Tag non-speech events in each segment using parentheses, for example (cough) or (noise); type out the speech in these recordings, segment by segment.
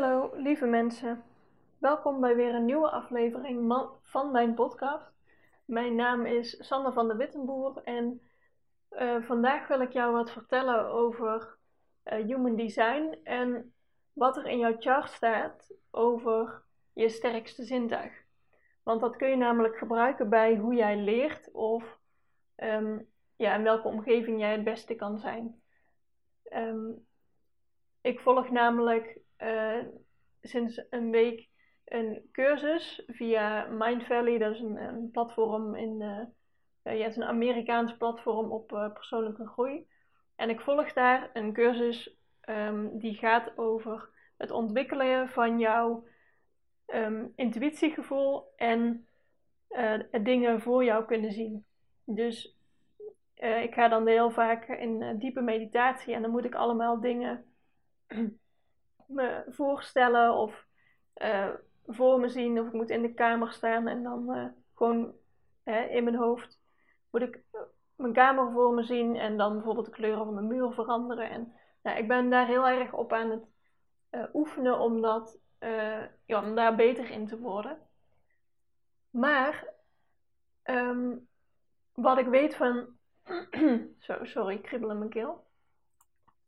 hallo lieve mensen. Welkom bij weer een nieuwe aflevering van mijn podcast. Mijn naam is Sander van der Wittenboer en uh, vandaag wil ik jou wat vertellen over uh, human design en wat er in jouw chart staat over je sterkste zintuig. Want dat kun je namelijk gebruiken bij hoe jij leert of um, ja, in welke omgeving jij het beste kan zijn. Um, ik volg namelijk uh, sinds een week een cursus via Mind Valley. Dat is een, platform in. Uh, ja, het is een Amerikaans platform op uh, persoonlijke groei. En ik volg daar een cursus um, die gaat over het ontwikkelen van jouw um, intuïtiegevoel en uh, dingen voor jou kunnen zien. Dus ik ga dan heel vaak in diepe meditatie en dan moet ik allemaal dingen me voorstellen of uh, voor me zien. Of ik moet in de kamer staan en dan uh, gewoon in mijn hoofd moet ik uh, mijn kamer voor me zien en dan bijvoorbeeld de kleuren van de muur veranderen. En nou, ik ben daar heel erg op aan het oefenen om, dat, ja, om daar beter in te worden. Maar um, wat ik weet van. (clears throat) Zo, sorry, kribbel in mijn keel.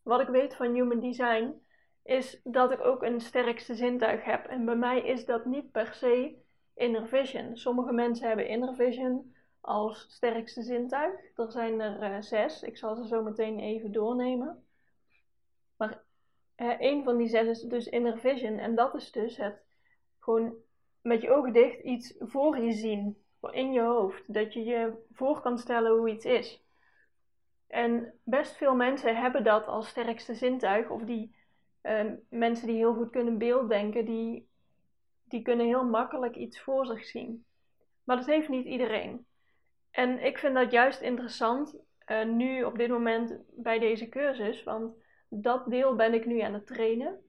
Wat ik weet van human design is dat ik ook een sterkste zintuig heb. En bij mij is dat niet per se inner vision. Sommige mensen hebben inner vision als sterkste zintuig. Er zijn er uh, zes. Ik zal ze zo meteen even doornemen. Maar uh, een van die zes is dus inner vision. En dat is dus het gewoon met je ogen dicht iets voor je zien. In je hoofd. Dat je je voor kan stellen hoe iets is. En best veel mensen hebben dat als sterkste zintuig. Of die uh, mensen die heel goed kunnen beelddenken, die, die kunnen heel makkelijk iets voor zich zien. Maar dat heeft niet iedereen. En ik vind dat juist interessant uh, nu op dit moment bij deze cursus, want dat deel ben ik nu aan het trainen.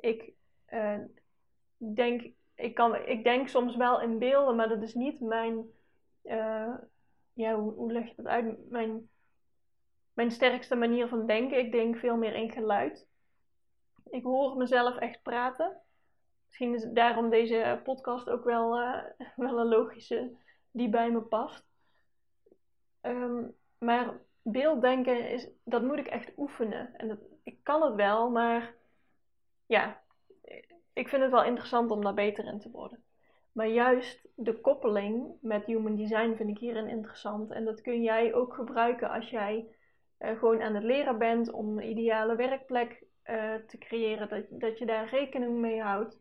Ik uh, denk, ik, kan, ik denk soms wel in beelden, maar dat is niet mijn, ja, hoe leg je dat uit? Mijn, mijn sterkste manier van denken. Ik denk veel meer in geluid. Ik hoor mezelf echt praten. Misschien is daarom deze podcast ook wel, uh, (laughs) wel een logische die bij me past. Um, maar beelddenken, is, dat moet ik echt oefenen. En dat, ik kan het wel, maar ja, ik vind het wel interessant om daar beter in te worden. Maar juist de koppeling met human design vind ik hierin interessant. En dat kun jij ook gebruiken als jij uh, gewoon aan het leren bent om een ideale werkplek uh, te creëren, dat, dat je daar rekening mee houdt.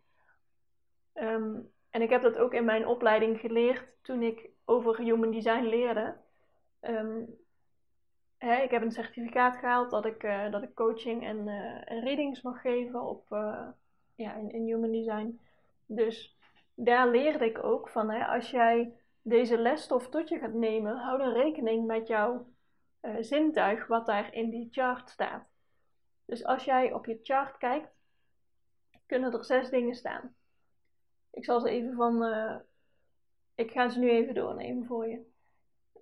Um, en ik heb dat ook in mijn opleiding geleerd toen ik over human design leerde. Um, hè, ik heb een certificaat gehaald dat ik, uh, dat ik coaching en, uh, en readings mag geven op, ja, in, in, human design. Dus daar leerde ik ook van, hè, als jij deze lesstof tot je gaat nemen, hou dan rekening met jouw zintuig wat daar in die chart staat. Dus als jij op je chart kijkt, kunnen er zes dingen staan. Ik zal ze even van. Uh, ik ga ze nu even doornemen voor je.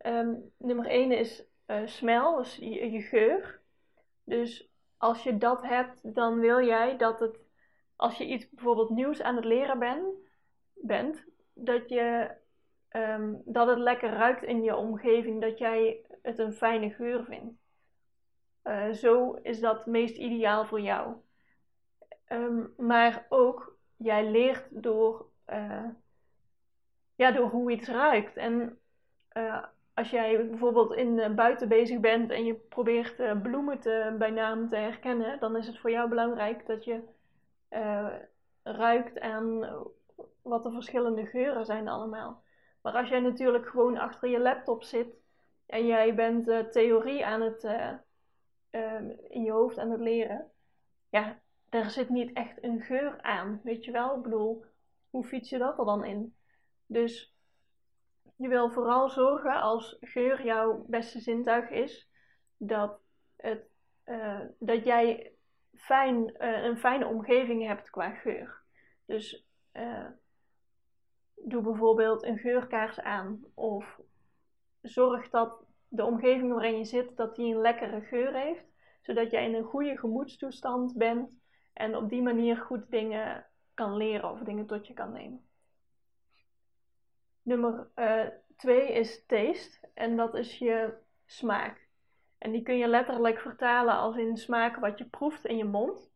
Um, nummer 1 is uh, smell, dus je, geur. Dus als je dat hebt, dan wil jij dat het, als je iets bijvoorbeeld nieuws aan het leren ben, bent, dat, je, um, dat het lekker ruikt in je omgeving, dat jij het een fijne geur vindt. Uh, zo is dat meest ideaal voor jou. Um, maar ook, jij leert door, uh, ja, door hoe iets ruikt. En uh, als jij bijvoorbeeld in buiten bezig bent en je probeert bloemen te, bij naam te herkennen, dan is het voor jou belangrijk dat je ruikt aan wat de verschillende geuren zijn allemaal. Maar als jij natuurlijk gewoon achter je laptop zit en jij bent theorie aan het um, in je hoofd aan het leren, ja, daar zit niet echt een geur aan. Weet je wel? Ik bedoel, hoe fiets je dat er dan in? Dus je wil vooral zorgen als geur jouw beste zintuig is, dat, het, uh, dat jij fijn, uh, een fijne omgeving hebt qua geur. Dus uh, doe bijvoorbeeld een geurkaars aan of zorg dat de omgeving waarin je zit, dat die een lekkere geur heeft. Zodat jij in een goede gemoedstoestand bent En op die manier goed dingen kan leren of dingen tot je kan nemen. Nummer uh, twee is taste. En dat is je smaak. En die kun je letterlijk vertalen als in smaak wat je proeft in je mond.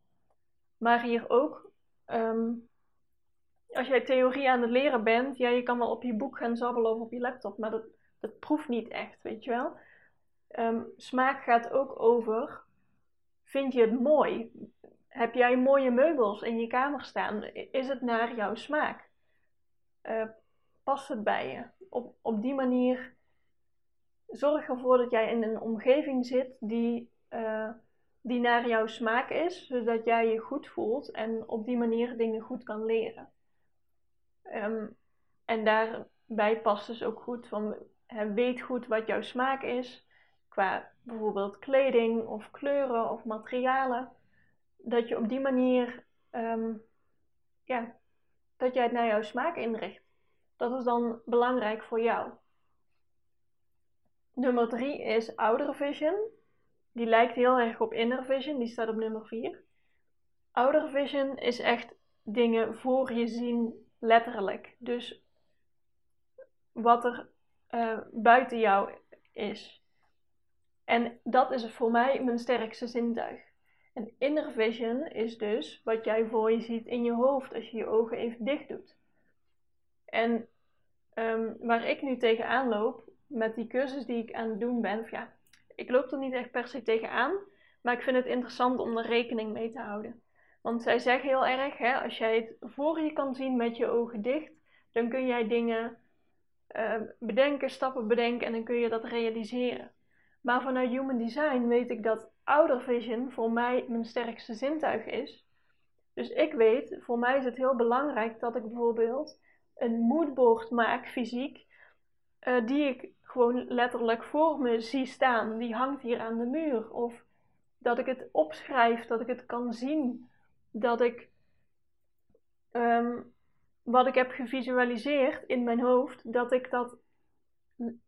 Maar hier ook, ehm, als jij theorie aan het leren bent, ja, je kan wel op je boek gaan zabbelen of op je laptop, maar dat, dat proeft niet echt, weet je wel. Ehm, smaak gaat ook over, vind je het mooi? Heb jij mooie meubels in je kamer staan? Is het naar jouw smaak? Uh, past het bij je? Op, op die manier zorg ervoor dat jij in een omgeving zit die, uh, die naar jouw smaak is, zodat jij je goed voelt en op die manier dingen goed kan leren. Um, en daarbij past dus ook goed van weet goed wat jouw smaak is, qua bijvoorbeeld kleding of kleuren of materialen. Dat je op die manier, um, ja, dat jij het naar jouw smaak inricht. Dat is dan belangrijk voor jou. Nummer 3 is Outer Vision. Die lijkt heel erg op Inner Vision, die staat op nummer 4. Outer Vision is echt dingen voor je zien, letterlijk. Dus wat er uh, buiten jou is. En dat is voor mij mijn sterkste zintuig. En inner vision is dus wat jij voor je ziet in je hoofd als je je ogen even dicht doet. En um, waar ik nu tegenaan loop, met die cursus die ik aan het doen ben, ja, ik loop er niet echt per se tegenaan, maar ik vind het interessant om er rekening mee te houden. Want zij zeggen heel erg, hè, als jij het voor je kan zien met je ogen dicht, dan kun jij dingen uh, bedenken, stappen bedenken en dan kun je dat realiseren. Maar vanuit Human Design weet ik dat outer vision voor mij mijn sterkste zintuig is. Dus ik weet, voor mij is het heel belangrijk dat ik bijvoorbeeld een moodboard maak, fysiek, uh, die ik gewoon letterlijk voor me zie staan. Die hangt hier aan de muur. Of dat ik het opschrijf, dat ik het kan zien. Dat ik um, wat ik heb gevisualiseerd in mijn hoofd, dat ik dat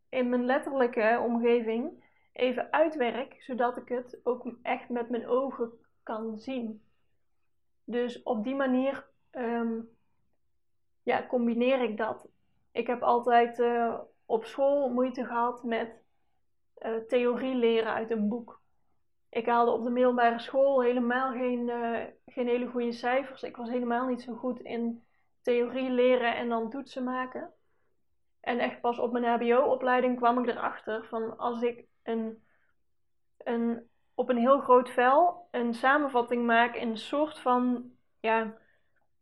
in mijn letterlijke omgeving even uitwerk, zodat ik het ook echt met mijn ogen kan zien. Dus op die manier um, ja, combineer ik dat. Ik heb altijd uh, op school moeite gehad met uh, theorie leren uit een boek. Ik haalde op de middelbare school helemaal geen, uh, geen hele goede cijfers. Ik was helemaal niet zo goed in theorie leren en dan toetsen maken. En echt pas op mijn HBO-opleiding kwam ik erachter van als ik een, een, op een heel groot vel een samenvatting maak in een soort van, ja,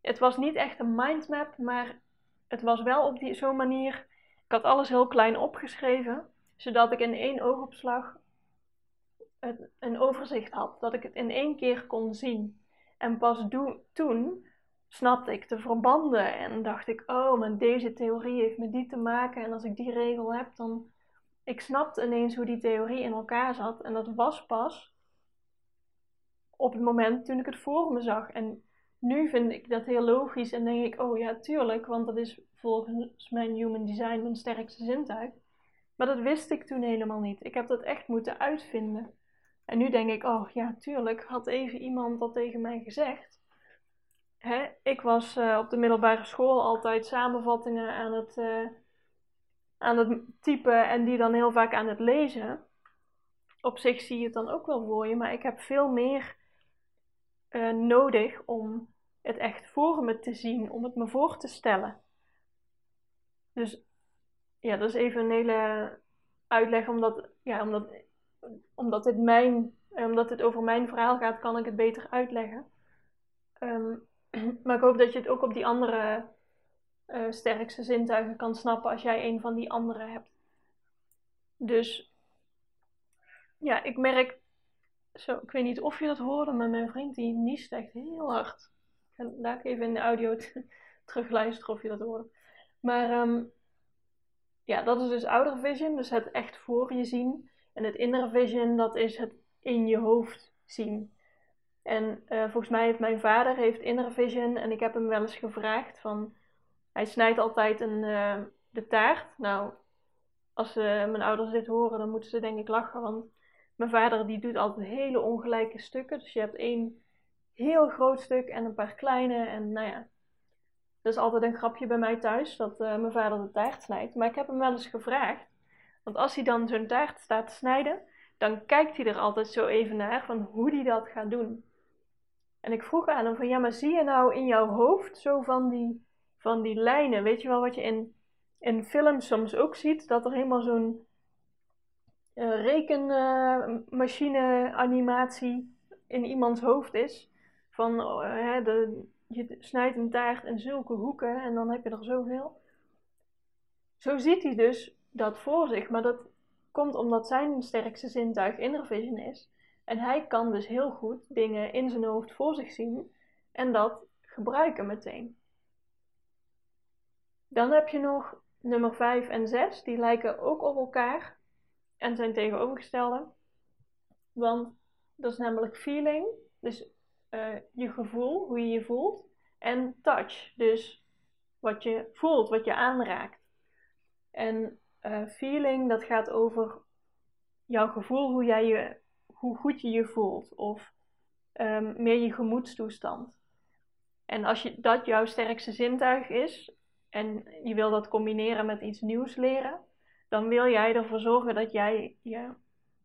het was niet echt een mindmap, maar het was wel op zo'n manier. Ik had alles heel klein opgeschreven, zodat ik in één oogopslag het, een overzicht had, dat ik het in één keer kon zien. En pas toen snapte ik de verbanden en dacht ik, oh, maar deze theorie heeft met die te maken en als ik die regel heb, dan... Ik snapte ineens hoe die theorie in elkaar zat en dat was pas op het moment toen ik het voor me zag. En nu vind ik dat heel logisch en denk ik, oh ja, tuurlijk, want dat is volgens mijn human design mijn sterkste zintuig. Maar dat wist ik toen helemaal niet. Ik heb dat echt moeten uitvinden. En nu denk ik, oh ja, tuurlijk, had even iemand dat tegen mij gezegd hè, ik was uh, op de middelbare school altijd samenvattingen aan het, uh, aan het typen en die dan heel vaak aan het lezen. Op zich zie je het dan ook wel voor je, maar ik heb veel meer uh, nodig om het echt voor me te zien, om het me voor te stellen. Dus ja, dat is even een hele uitleg, omdat, ja, omdat, omdat, dit mijn, omdat dit over mijn verhaal gaat, kan ik het beter uitleggen. Um, (clears throat) Maar ik hoop dat je het ook op die andere uh, sterkste zintuigen kan snappen als jij een van die andere hebt. Dus ja, ik merk, zo, ik weet niet of je dat hoorde, maar mijn vriend die niest echt heel hard. Ik even in de audio (laughs) terugluisteren of je dat hoorde. Maar um, ja, dat is dus outer vision, dus het echt voor je zien. En het inner vision, dat is het in je hoofd zien. En uh, volgens mij heeft mijn vader heeft inner vision en ik heb hem wel eens gevraagd van... Hij snijdt altijd een, uh, de taart. Nou, als uh, mijn ouders dit horen, dan moeten ze denk ik lachen. Want mijn vader die doet altijd hele ongelijke stukken. Dus je hebt één heel groot stuk en een paar kleine. En nou ja, dat is altijd een grapje bij mij thuis, dat mijn vader de taart snijdt. Maar ik heb hem wel eens gevraagd, want als hij dan zo'n taart staat te snijden, dan kijkt hij er altijd zo even naar van hoe hij dat gaat doen. En ik vroeg aan hem van, ja, maar zie je nou in jouw hoofd zo van die, van die lijnen? Weet je wel wat je in, in films soms ook ziet? Dat er helemaal zo'n uh, rekenmachine-animatie in iemands hoofd is. Van, uh, hè, de, je snijdt een taart in zulke hoeken en dan heb je er zoveel. Zo ziet hij dus dat voor zich, maar dat komt omdat zijn sterkste zintuig inner vision is. En hij kan dus heel goed dingen in zijn hoofd voor zich zien en dat gebruiken meteen. Dan heb je nog nummer 5 en 6, die lijken ook op elkaar en zijn tegenovergestelde. Want dat is namelijk feeling, dus uh, je gevoel, hoe je je voelt, en touch, dus wat je voelt, wat je aanraakt. En uh, feeling, dat gaat over jouw gevoel, hoe, jij je, hoe goed je je voelt, of um, meer je gemoedstoestand. En als je, dat jouw sterkste zintuig is, en je wil dat combineren met iets nieuws leren, dan wil jij ervoor zorgen dat jij, ja,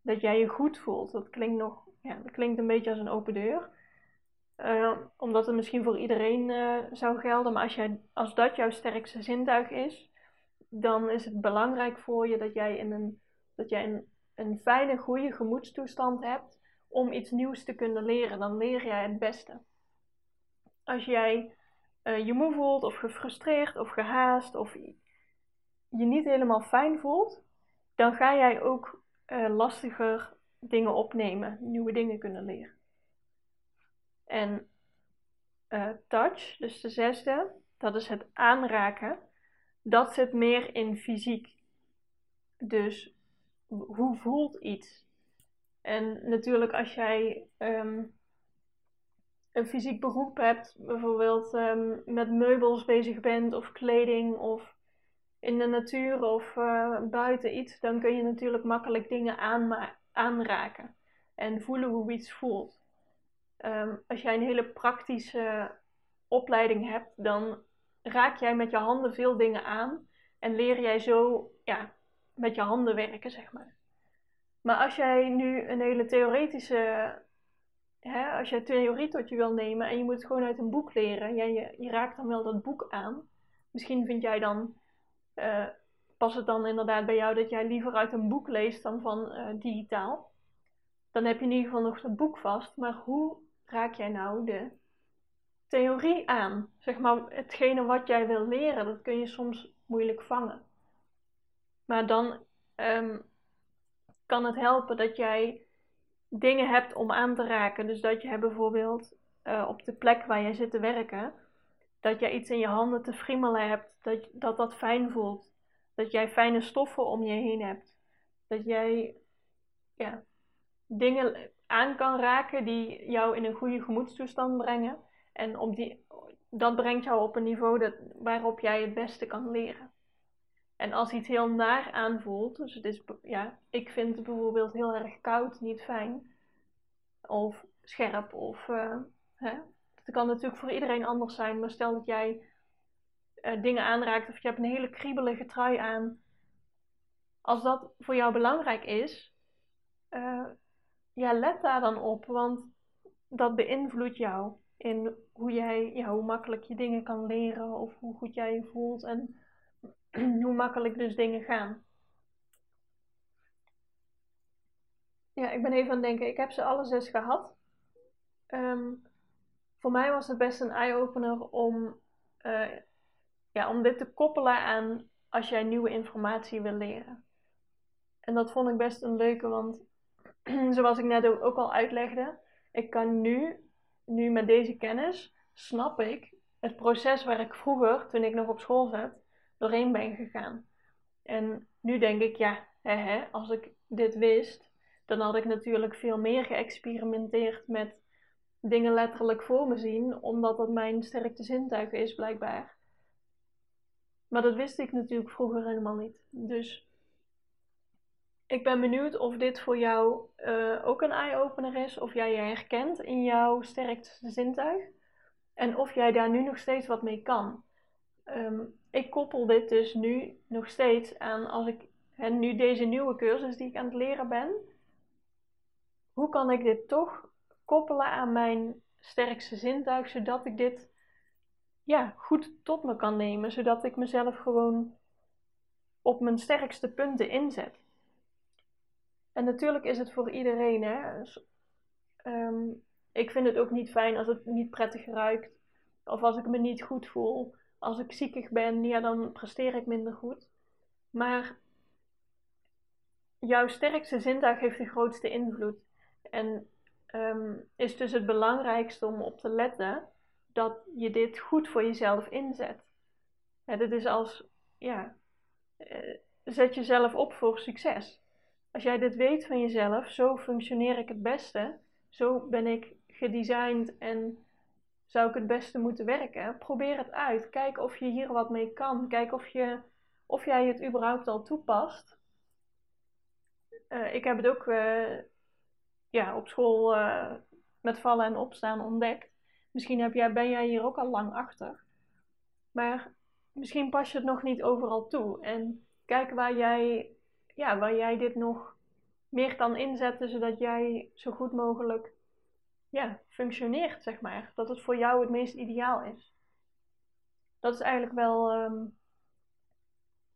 dat jij je goed voelt. Dat klinkt nog, ja, dat klinkt een beetje als een open deur. Uh, omdat het misschien voor iedereen uh, zou gelden. Maar als, jij, als dat jouw sterkste zintuig is, dan is het belangrijk voor je dat jij, in een, dat jij een, een fijne, goede gemoedstoestand hebt om iets nieuws te kunnen leren. Dan leer jij het beste. Als jij uh, je moe voelt, of gefrustreerd, of gehaast, of je niet helemaal fijn voelt, dan ga jij ook lastiger dingen opnemen, nieuwe dingen kunnen leren. En uh, touch, dus de zesde, dat is het aanraken. Dat zit meer in fysiek. Dus hoe voelt iets? En natuurlijk als jij um, een fysiek beroep hebt, bijvoorbeeld um, met meubels bezig bent of kleding of in de natuur of uh, buiten iets, dan kun je natuurlijk makkelijk dingen aanraken en voelen hoe iets voelt. Um, als jij een hele praktische opleiding hebt, dan raak jij met je handen veel dingen aan en leer jij zo ja, met je handen werken, zeg maar. Maar als jij nu een hele theoretische, hè, als jij theorie tot je wil nemen en je moet het gewoon uit een boek leren, jij, je, je raakt dan wel dat boek aan. Misschien vind jij dan, uh, past het dan inderdaad bij jou dat jij liever uit een boek leest dan van uh, digitaal. Dan heb je in ieder geval nog het boek vast. Maar hoe raak jij nou de theorie aan? Zeg maar, hetgene wat jij wil leren, dat kun je soms moeilijk vangen. Maar dan um, kan het helpen dat jij dingen hebt om aan te raken. Dus dat je bijvoorbeeld uh, op de plek waar jij zit te werken, dat jij iets in je handen te friemelen hebt, dat dat, dat fijn voelt. Dat jij fijne stoffen om je heen hebt. Dat jij ja, dingen aan kan raken die jou in een goede gemoedstoestand brengen. En die, dat brengt jou op een niveau dat, waarop jij het beste kan leren. En als iets heel naar aanvoelt, dus het is, ja, ik vind bijvoorbeeld heel erg koud, niet fijn. Of scherp, of, uh, hè. Het kan natuurlijk voor iedereen anders zijn, maar stel dat jij uh, dingen aanraakt of je hebt een hele kriebelige trui aan. Als dat voor jou belangrijk is, uh, ja, let daar dan op, want dat beïnvloedt jou in hoe jij, ja, hoe makkelijk je dingen kan leren of hoe goed jij je voelt en (clears throat) hoe makkelijk dus dingen gaan. Ja, ik ben even aan het denken. Ik heb ze alle zes gehad. Um, voor mij was het best een eye-opener om, uh, ja, om dit te koppelen aan als jij nieuwe informatie wil leren. En dat vond ik best een leuke, want (clears throat) zoals ik net ook al uitlegde, ik kan nu, nu met deze kennis, snap ik het proces waar ik vroeger, toen ik nog op school zat, doorheen ben gegaan. En nu denk ik, ja, hè, hè, als ik dit wist, dan had ik natuurlijk veel meer geëxperimenteerd met dingen letterlijk voor me zien, omdat dat mijn sterkste zintuig is, blijkbaar. Maar dat wist ik natuurlijk vroeger helemaal niet. Dus ik ben benieuwd of dit voor jou uh, ook een eye-opener is, of jij je herkent in jouw sterkste zintuig en of jij daar nu nog steeds wat mee kan. Um, ik koppel dit dus nu nog steeds aan als ik nu deze nieuwe cursus die ik aan het leren ben. Hoe kan ik dit toch koppelen aan mijn sterkste zintuig, zodat ik dit ja, goed tot me kan nemen, zodat ik mezelf gewoon op mijn sterkste punten inzet. En natuurlijk is het voor iedereen. Hè? Dus, ehm, ik vind het ook niet fijn als het niet prettig ruikt. Of als ik me niet goed voel. Als ik ziekig ben, ja, dan presteer ik minder goed. Maar jouw sterkste zintuig heeft de grootste invloed. En um, is dus het belangrijkste om op te letten dat je dit goed voor jezelf inzet. Ja, dit is als, ja, uh, zet jezelf op voor succes. Als jij dit weet van jezelf, zo functioneer ik het beste, zo ben ik gedesigned en zou ik het beste moeten werken. Probeer het uit. Kijk of je hier wat mee kan. Kijk of, je, of jij het überhaupt al toepast. Uh, ik heb het ook uh, ja, op school uh, met vallen en opstaan ontdekt. Misschien heb jij, ben jij hier ook al lang achter. Maar misschien pas je het nog niet overal toe. En kijk waar jij, ja, waar jij dit nog meer kan inzetten, zodat jij zo goed mogelijk ja, functioneert, zeg maar. Dat het voor jou het meest ideaal is. Dat is eigenlijk wel um,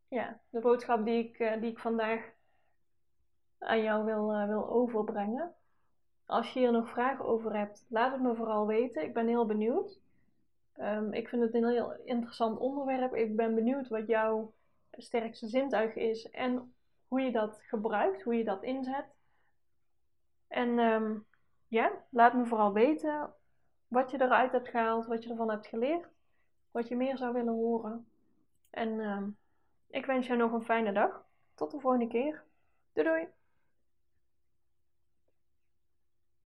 ja, de boodschap die ik, uh, die ik vandaag aan jou wil, uh, wil overbrengen. Als je hier nog vragen over hebt, laat het me vooral weten. Ik ben heel benieuwd. Um, ik vind het een heel interessant onderwerp. Ik ben benieuwd wat jouw sterkste zintuig is en hoe je dat gebruikt, hoe je dat inzet. En um, ja, laat me vooral weten wat je eruit hebt gehaald, wat je ervan hebt geleerd, wat je meer zou willen horen. En um, ik wens jou nog een fijne dag. Tot de volgende keer. Doei doei!